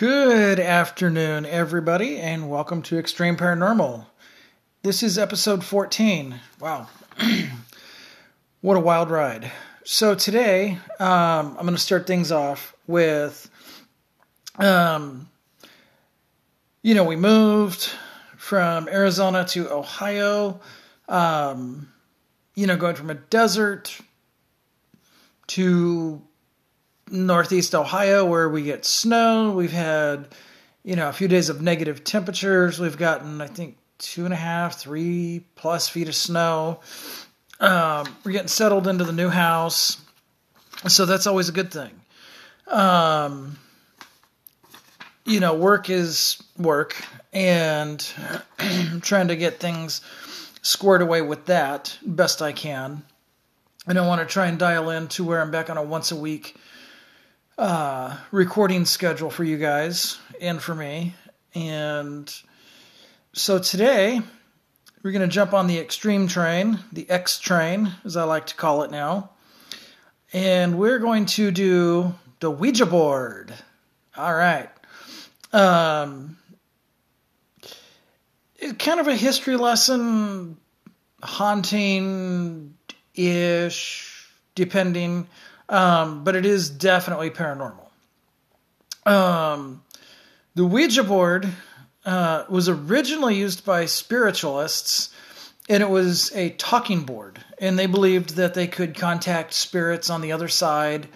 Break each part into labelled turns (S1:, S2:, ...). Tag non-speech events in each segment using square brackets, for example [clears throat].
S1: Good afternoon, everybody, and welcome to Extreme Paranormal. This is episode 14. Wow. [clears throat] what a wild ride. So, today, um, I'm going to start things off with, um, you know, we moved from Arizona to Ohio, um, you know, going from a desert to northeast Ohio where we get snow. We've had, you know, a few days of negative temperatures. We've gotten, I think, two and a half, three plus feet of snow. Um, we're getting settled into the new house. So that's always a good thing. Um, you know, work is work, and I'm [clears throat] trying to get things squared away with that best I can. I want to try and dial in to where I'm back on a once a week uh, recording schedule for you guys and for me. And so today we're going to jump on the extreme train, the X train, as I like to call it now. And we're going to do the Ouija board. All right. Um, kind of a history lesson, haunting ish, depending um, but it is definitely paranormal. Um, the Ouija board uh, was originally used by spiritualists, and it was a talking board, and they believed that they could contact spirits on the other side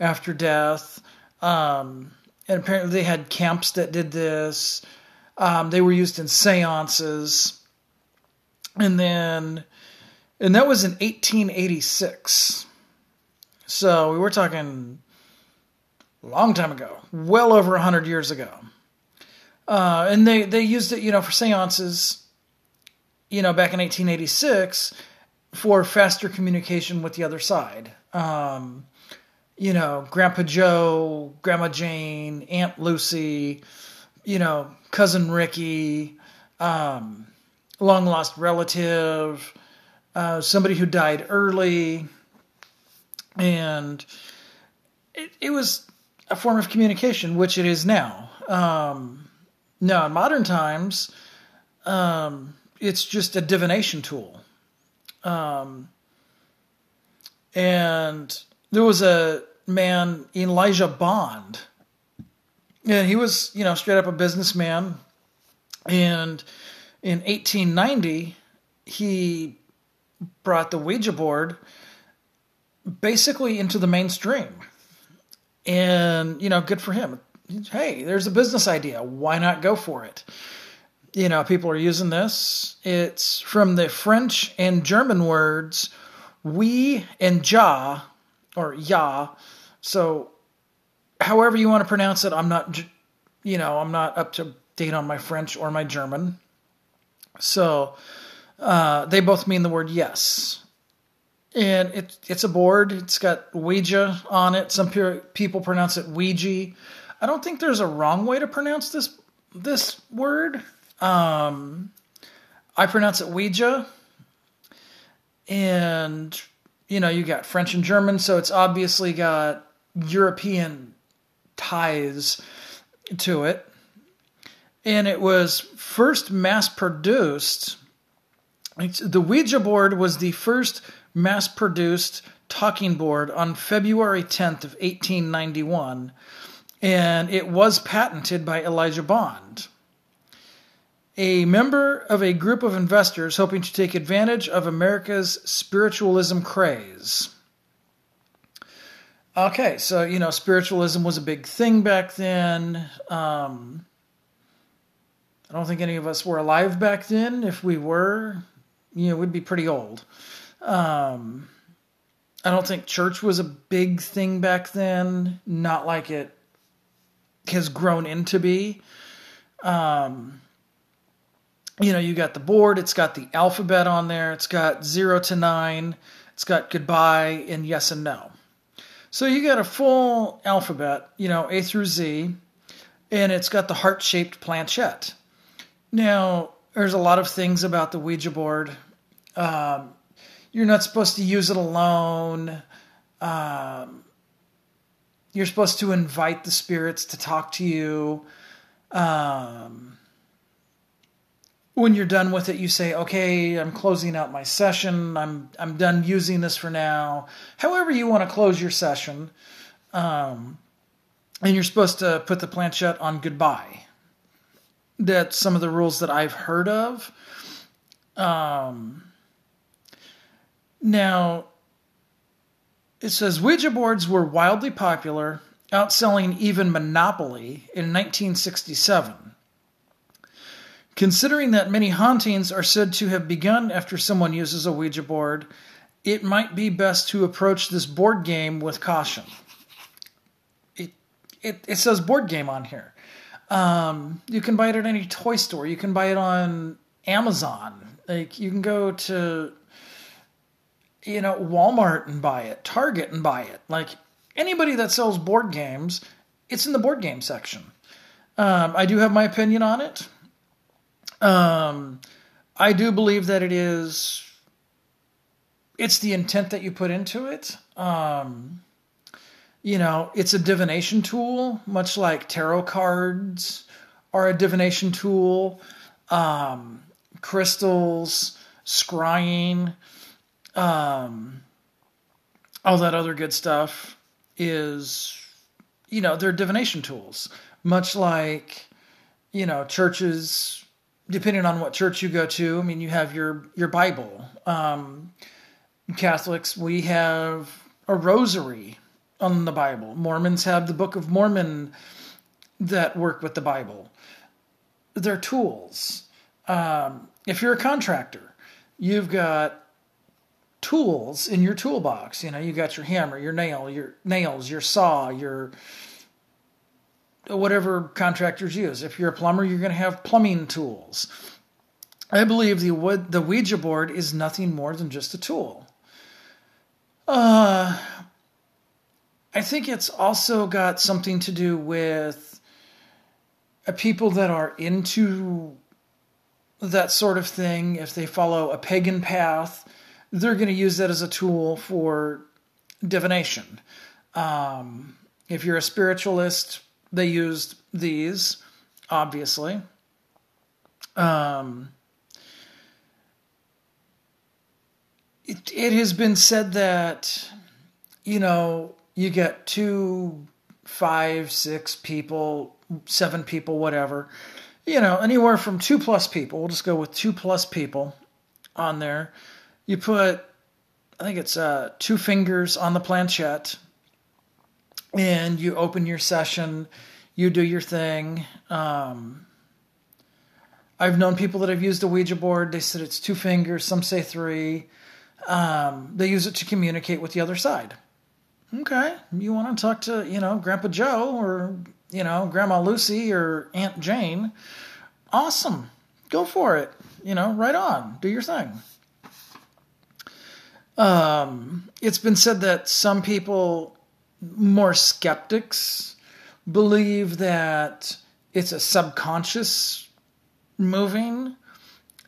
S1: after death. Um, and apparently, they had camps that did this. Um, they were used in seances, and then, and that was in 1886. So we were talking a long time ago, well over 100 years ago. Uh, and they, they used it, you know, for seances, you know, back in 1886 for faster communication with the other side. Um, you know, Grandpa Joe, Grandma Jane, Aunt Lucy, you know, Cousin Ricky, um, long lost relative, uh, somebody who died early, and it, it was a form of communication, which it is now. Um, now, in modern times, um, it's just a divination tool. Um, and there was a man, Elijah Bond, and he was, you know, straight up a businessman. And in 1890, he brought the Ouija board basically into the mainstream. And, you know, good for him. Hey, there's a business idea. Why not go for it? You know, people are using this. It's from the French and German words oui and ja, or ya. So, however you want to pronounce it, I'm not, you know, I'm not up to date on my French or my German. So, uh, they both mean the word yes and it, it's a board. It's got Ouija on it. Some people pronounce it Ouija. I don't think there's a wrong way to pronounce this this word. Um, I pronounce it Ouija, and you know you got French and German, so it's obviously got European ties to it. And it was first mass produced. The Ouija board was the first mass produced talking board on February 10th of 1891, and it was patented by Elijah Bond. A member of a group of investors hoping to take advantage of America's spiritualism craze. Okay, so you know, spiritualism was a big thing back then. Um, I don't think any of us were alive back then. If we were, you know, we'd be pretty old. Um, I don't think church was a big thing back then, not like it has grown into be. Um, you know, you got the board, it's got the alphabet on there, it's got zero to nine, it's got goodbye and yes and no. So you got a full alphabet, you know, A through Z, and it's got the heart shaped planchette. Now, there's a lot of things about the Ouija board. Um, you're not supposed to use it alone. Um, you're supposed to invite the spirits to talk to you. Um, when you're done with it, you say, "Okay, I'm closing out my session. I'm I'm done using this for now." However, you want to close your session, um, and you're supposed to put the planchette on goodbye. That's some of the rules that I've heard of. Um, now, it says Ouija boards were wildly popular, outselling even Monopoly in 1967. Considering that many hauntings are said to have begun after someone uses a Ouija board, it might be best to approach this board game with caution. It, it, it says board game on here. Um, you can buy it at any toy store. You can buy it on Amazon. Like you can go to you know, Walmart and buy it, Target and buy it. Like anybody that sells board games, it's in the board game section. Um, I do have my opinion on it. Um, I do believe that it is. It's the intent that you put into it. Um, you know, it's a divination tool, much like tarot cards are a divination tool. Um, crystals, scrying um, all that other good stuff is, you know, they're divination tools, much like, you know, churches. Depending on what church you go to, I mean, you have your your Bible. Um, Catholics, we have a rosary on the Bible. Mormons have the Book of Mormon that work with the Bible. They're tools. Um, if you're a contractor, you've got tools in your toolbox. You know, you got your hammer, your nail, your nails, your saw, your whatever contractors use. If you're a plumber, you're going to have plumbing tools. I believe the the Ouija board is nothing more than just a tool. Uh, I think it's also got something to do with uh, people that are into that sort of thing. If they follow a pagan path, they're going to use that as a tool for divination. Um, if you're a spiritualist, they used these, obviously. Um, it, it has been said that, you know, you get two, five, six people, seven people, whatever, you know, anywhere from two plus people. We'll just go with two plus people on there you put, I think it's uh, two fingers on the planchette, and you open your session. You do your thing. Um, I've known people that have used a Ouija board. They said it's two fingers. Some say three. Um, they use it to communicate with the other side. Okay, you want to talk to you know Grandpa Joe or you know Grandma Lucy or Aunt Jane? Awesome, go for it. You know, right on. Do your thing. Um, it's been said that some people, more skeptics, believe that it's a subconscious moving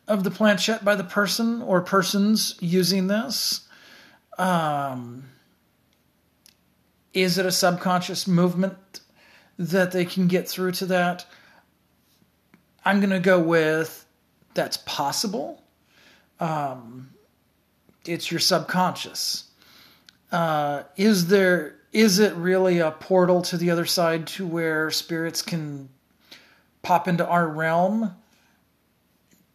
S1: of the planchette by the person or persons using this. Um, is it a subconscious movement that they can get through to that? I'm going to go with that's possible. Um, it's your subconscious. Uh, is there is it really a portal to the other side to where spirits can pop into our realm?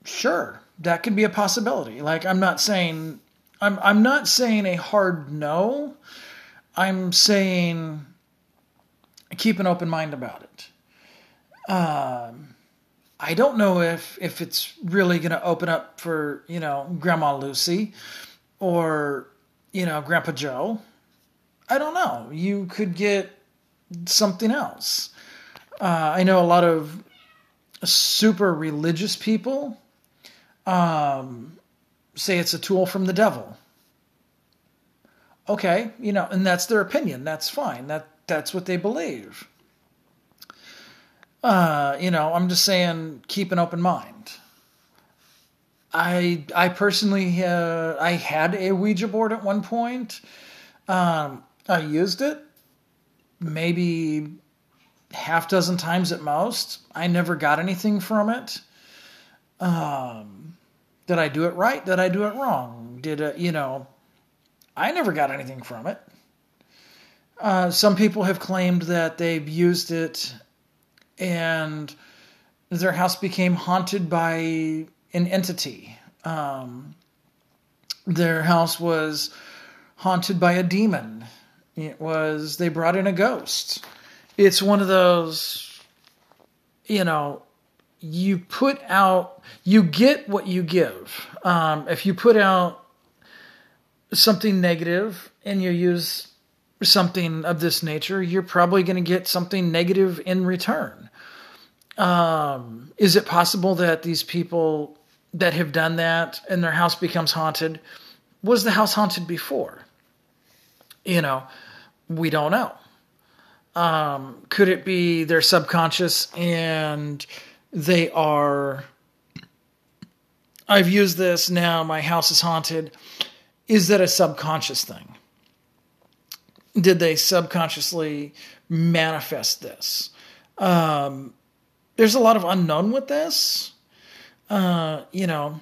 S1: Sure, that could be a possibility. Like I'm not saying I'm I'm not saying a hard no. I'm saying keep an open mind about it. Um, I don't know if if it's really going to open up for you know Grandma Lucy or you know Grandpa Joe. I don't know. You could get something else. Uh, I know a lot of super religious people um, say it's a tool from the devil. Okay, you know, and that's their opinion. That's fine. That that's what they believe. Uh, you know, I'm just saying, keep an open mind. I I personally uh, I had a Ouija board at one point. Um, I used it. maybe half dozen times at most. I never got anything from it. Um, did I do it right? Did I do it wrong? Did it, you know, I never got anything from it. Uh, some people have claimed that they've used it and their house became haunted by an entity. Um, their house was haunted by a demon. It was, they brought in a ghost. It's one of those, you know, you put out, you get what you give. Um, if you put out something negative and you use something of this nature, you're probably going to get something negative in return. Um, is it possible that these people that have done that and their house becomes haunted was the house haunted before? You know, we don't know. Um, could it be their subconscious and they are. I've used this now, my house is haunted. Is that a subconscious thing? Did they subconsciously manifest this? Um, there's a lot of unknown with this. Uh, you know,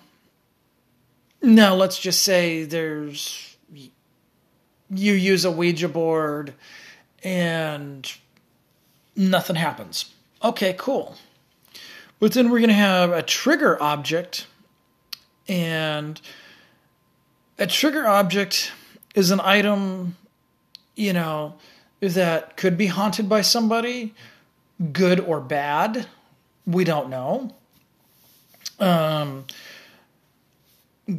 S1: now let's just say there's you use a Ouija board and nothing happens. Okay, cool. But then we're going to have a trigger object, and a trigger object is an item, you know, that could be haunted by somebody, good or bad. We don't know. Um,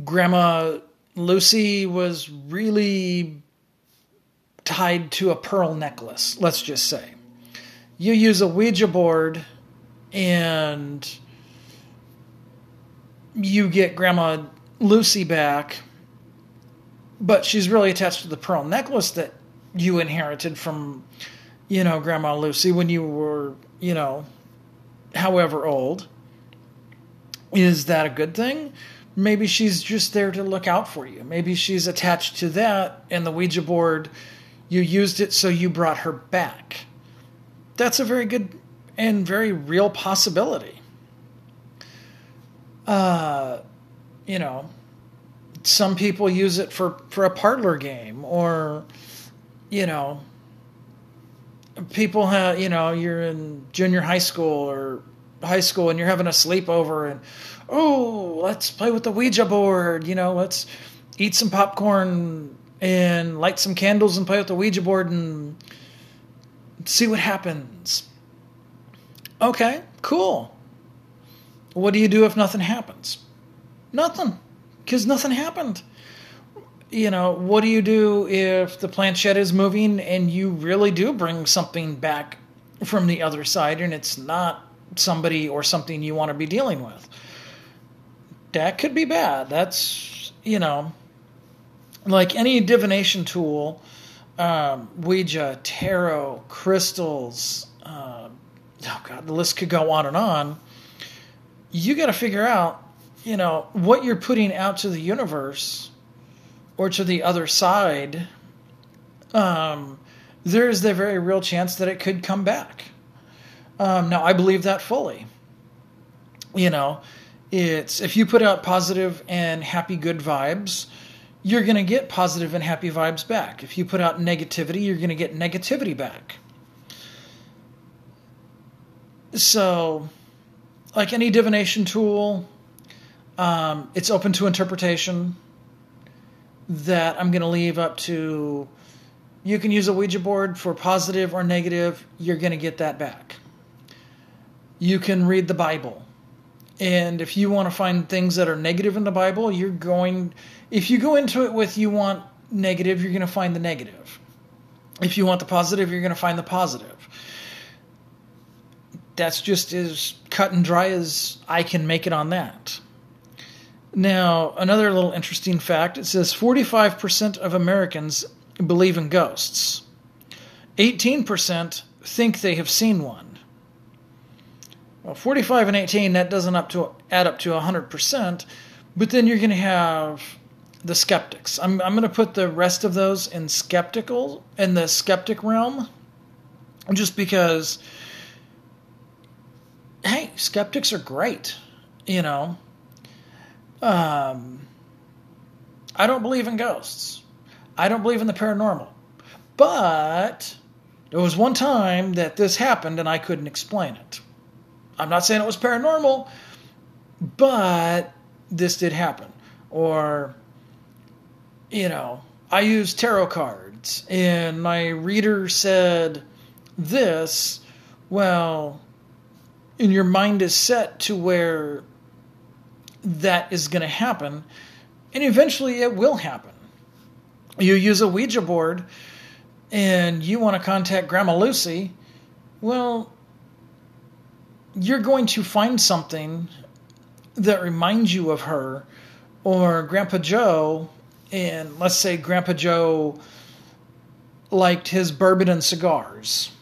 S1: Grandma Lucy was really tied to a pearl necklace, let's just say. You use a Ouija board and you get Grandma Lucy back, but she's really attached to the pearl necklace that you inherited from, you know, Grandma Lucy when you were, you know, however old. Is that a good thing? Maybe she's just there to look out for you. Maybe she's attached to that, and the Ouija board, you used it so you brought her back. That's a very good and very real possibility. Uh, you know, some people use it for, for a parlor game or, you know, people have, you know, you're in junior high school or high school and you're having a sleepover and, oh, let's play with the Ouija board, you know, let's eat some popcorn and light some candles and play with the Ouija board and see what happens. Okay, cool. What do you do if nothing happens? Nothing, because nothing happened. You know, what do you do if the planchette is moving and you really do bring something back from the other side and it's not somebody or something you want to be dealing with? That could be bad. That's, you know, like any divination tool, um, Ouija, tarot, crystals, uh, oh god, the list could go on and on. You got to figure out, you know, what you're putting out to the universe or to the other side. Um, there is the very real chance that it could come back. Um, now, I believe that fully. You know, it's if you put out positive and happy, good vibes, you're going to get positive and happy vibes back. If you put out negativity, you're going to get negativity back. So, like any divination tool, um, it's open to interpretation. That I'm going to leave up to. You can use a Ouija board for positive or negative. You're going to get that back. You can read the Bible. And if you want to find things that are negative in the Bible, you're going. If you go into it with you want negative, you're going to find the negative. If you want the positive, you're going to find the positive that's just as cut and dry as I can make it on that. Now, another little interesting fact it says 45% of Americans believe in ghosts, 18% think they have seen one. Well, 45 and 18, that doesn't up to, add up to 100%, but then you're going to have the skeptics. I'm, I'm going to put the rest of those in skeptical, in the skeptic realm just because, hey, skeptics are great, you know. Um, I don't believe in ghosts. I don't believe in the paranormal. But there was one time that this happened and I couldn't explain it. I'm not saying it was paranormal, but this did happen. Or, you know, I used tarot cards and my reader said this. Well, and your mind is set to where that is going to happen, and eventually it will happen. You use a Ouija board and you want to contact Grandma Lucy, well, you're going to find something that reminds you of her or Grandpa Joe. And let's say Grandpa Joe liked his bourbon and cigars.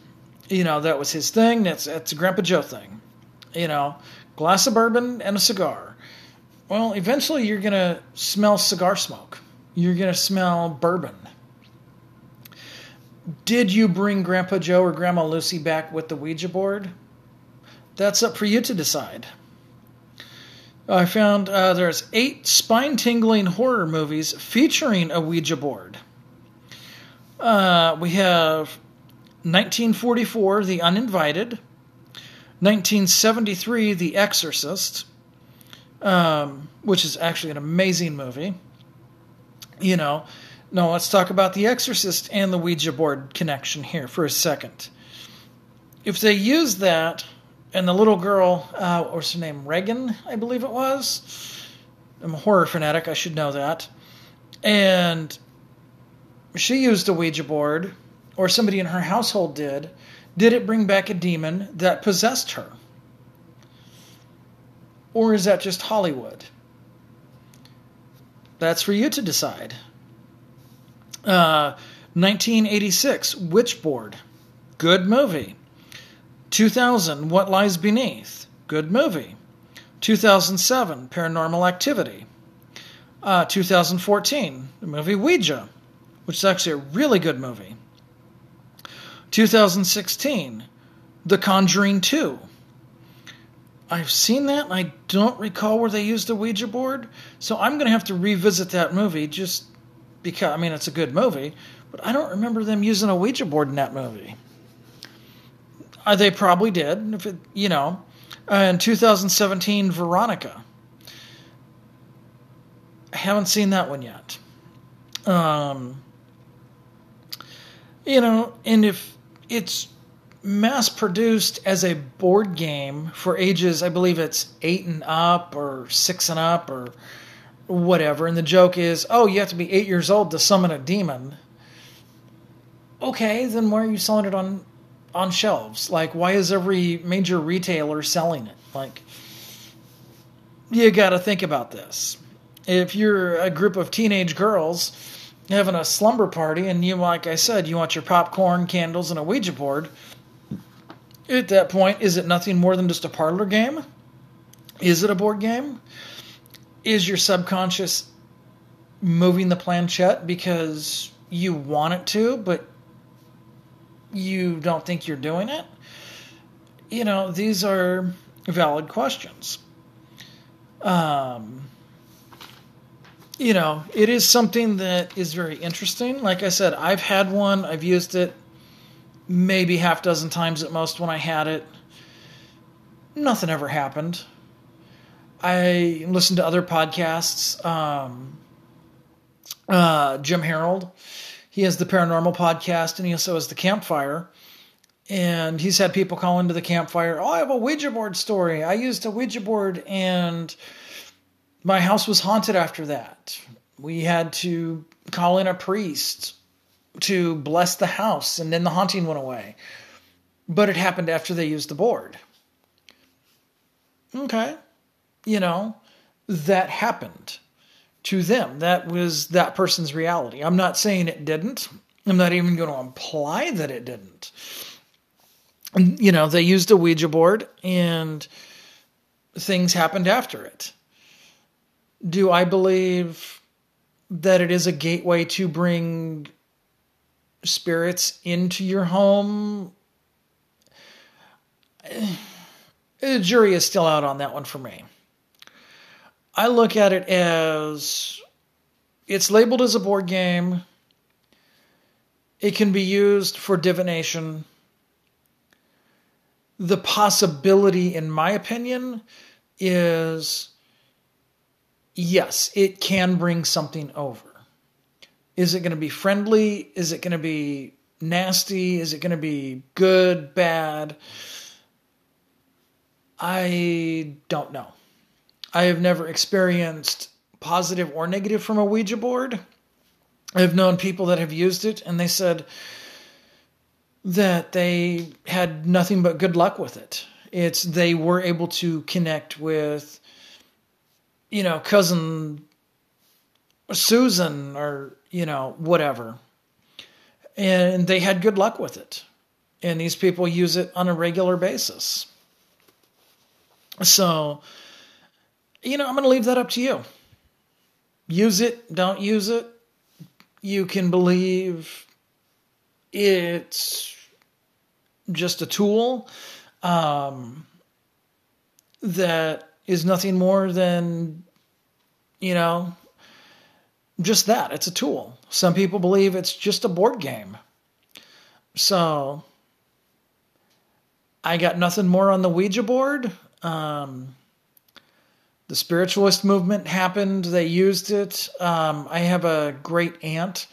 S1: You know, that was his thing. That's, that's a Grandpa Joe thing. You know, glass of bourbon and a cigar. Well, eventually you're going to smell cigar smoke. You're going to smell bourbon. Did you bring Grandpa Joe or Grandma Lucy back with the Ouija board? That's up for you to decide. I found uh, there's eight spine-tingling horror movies featuring a Ouija board. Uh, we have 1944, The Uninvited, 1973, The Exorcist, um, which is actually an amazing movie. You know, no, let's talk about The Exorcist and the Ouija board connection here for a second. If they use that and the little girl, uh, what's her name? Regan, I believe it was. I'm a horror fanatic, I should know that. And she used a Ouija board, or somebody in her household did. Did it bring back a demon that possessed her? Or is that just Hollywood? That's for you to decide. Uh, 1986, Witchboard. Good movie. 2000, What Lies Beneath. Good movie. 2007, Paranormal Activity. Uh, 2014, the movie Ouija, which is actually a really good movie. 2016, The Conjuring 2. I've seen that, and I don't recall where they used the Ouija board, so I'm going to have to revisit that movie just because, I mean, it's a good movie, but I don't remember them using a Ouija board in that movie. Uh, they probably did. If it, you know, uh, in 2017, Veronica. I haven't seen that one yet. Um, you know, and if it's mass produced as a board game for ages, I believe it's eight and up or six and up or whatever, and the joke is, oh, you have to be eight years old to summon a demon. Okay, then why are you selling it on on shelves. Like, why is every major retailer selling it? Like, you got to think about this. If you're a group of teenage girls having a slumber party and you, like I said, you want your popcorn, candles, and a Ouija board, at that point, is it nothing more than just a parlor game? Is it a board game? Is your subconscious moving the planchette because you want it to, but you don't think you're doing it? You know, these are valid questions. Um, you know, it is something that is very interesting. Like I said, I've had one, I've used it maybe half dozen times at most when I had it. Nothing ever happened. I listened to other podcasts. Um, uh, Jim Harold, he has the paranormal podcast and he also has the campfire. And he's had people call into the campfire. Oh, I have a Ouija board story. I used a Ouija board and my house was haunted after that. We had to call in a priest to bless the house, and then the haunting went away. But it happened after they used the board. Okay. You know, that happened to them. That was that person's reality. I'm not saying it didn't. I'm not even going to imply that it didn't. And, you know, they used a Ouija board and things happened after it. Do I believe that it is a gateway to bring spirits into your home? [sighs] the jury is still out on that one for me. I look at it as it's labeled as a board game. It can be used for divination. The possibility, in my opinion, is yes, it can bring something over. Is it going to be friendly? Is it going to be nasty? Is it going to be good, bad? I don't know. I have never experienced positive or negative from a Ouija board. I've known people that have used it and they said that they had nothing but good luck with it. It's they were able to connect with you know, cousin Susan or, you know, whatever. And they had good luck with it. And these people use it on a regular basis. So, you know, I'm going to leave that up to you. Use it, don't use it. You can believe it's just a tool um, that is nothing more than, you know, just that. It's a tool. Some people believe it's just a board game. So I got nothing more on the Ouija board. Um, the spiritualist movement happened. They used it. Um, I have a great aunt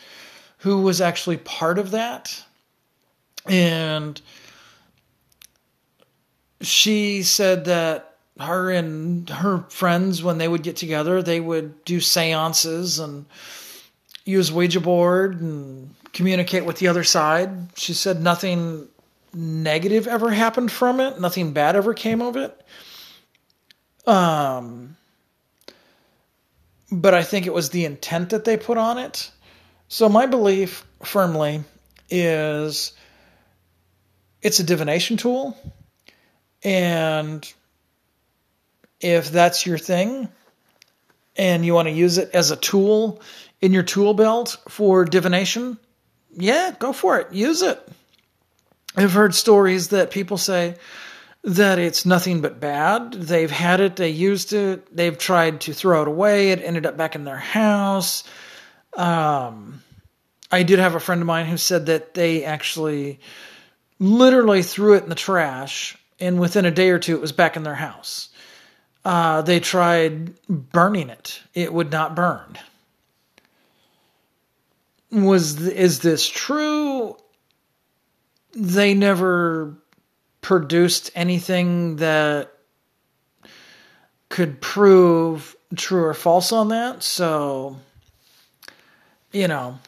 S1: who was actually part of that. And she said that her and her friends, when they would get together, they would do seances and use Ouija board and communicate with the other side. She said nothing negative ever happened from it, nothing bad ever came of it. Um, but I think it was the intent that they put on it. So my belief firmly is it's a divination tool and if that's your thing and you want to use it as a tool in your tool belt for divination, yeah, go for it. Use it. I've heard stories that people say that it's nothing but bad. They've had it, they used it, they've tried to throw it away, it ended up back in their house. Um, I did have a friend of mine who said that they actually literally threw it in the trash, and within a day or two, it was back in their house. Uh, they tried burning it; it would not burn. Was is this true? They never produced anything that could prove true or false on that. So, you know,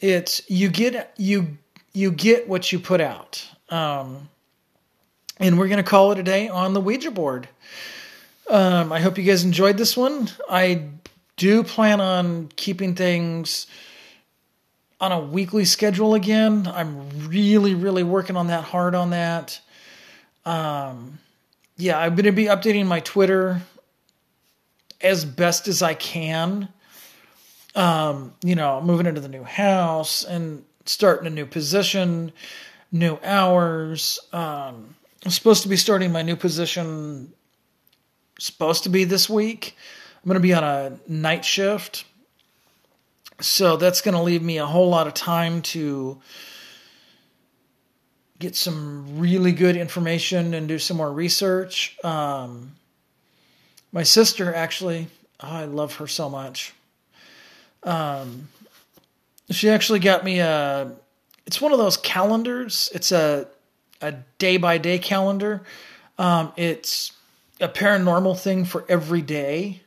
S1: it's you get you you get what you put out. Um, and we're to call it a day on the Ouija board. Um, I hope you guys enjoyed this one. I do plan on keeping things on a weekly schedule again. I'm really, really working on that hard on that. Um, yeah, I'm going to be updating my Twitter as best as I can. Um, you know, moving into the new house and starting a new position, new hours. Um, I'm supposed to be starting my new position supposed to be this week. I'm going to be on a night shift. So that's going to leave me a whole lot of time to get some really good information and do some more research. Um, my sister, actually, oh, I love her so much. Um, she actually got me a. It's one of those calendars. It's a a day by day calendar. Um, it's a paranormal thing for every day.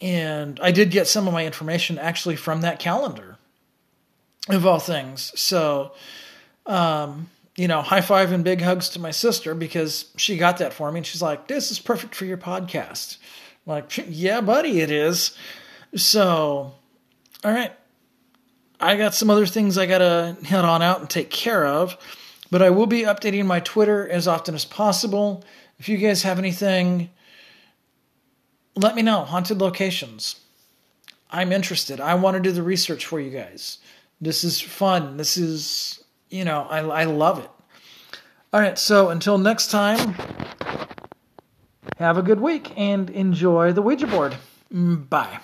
S1: And I did get some of my information actually from that calendar, of all things. So, um, you know, high five and big hugs to my sister because she got that for me. And she's like, this is perfect for your podcast. I'm like, yeah, buddy, it is. So, all right. I got some other things I got to head on out and take care of. But I will be updating my Twitter as often as possible. If you guys have anything, let me know. Haunted locations. I'm interested. I want to do the research for you guys. This is fun. This is, you know, I, I love it. All right, so until next time, have a good week and enjoy the Ouija board. Mm, Bye.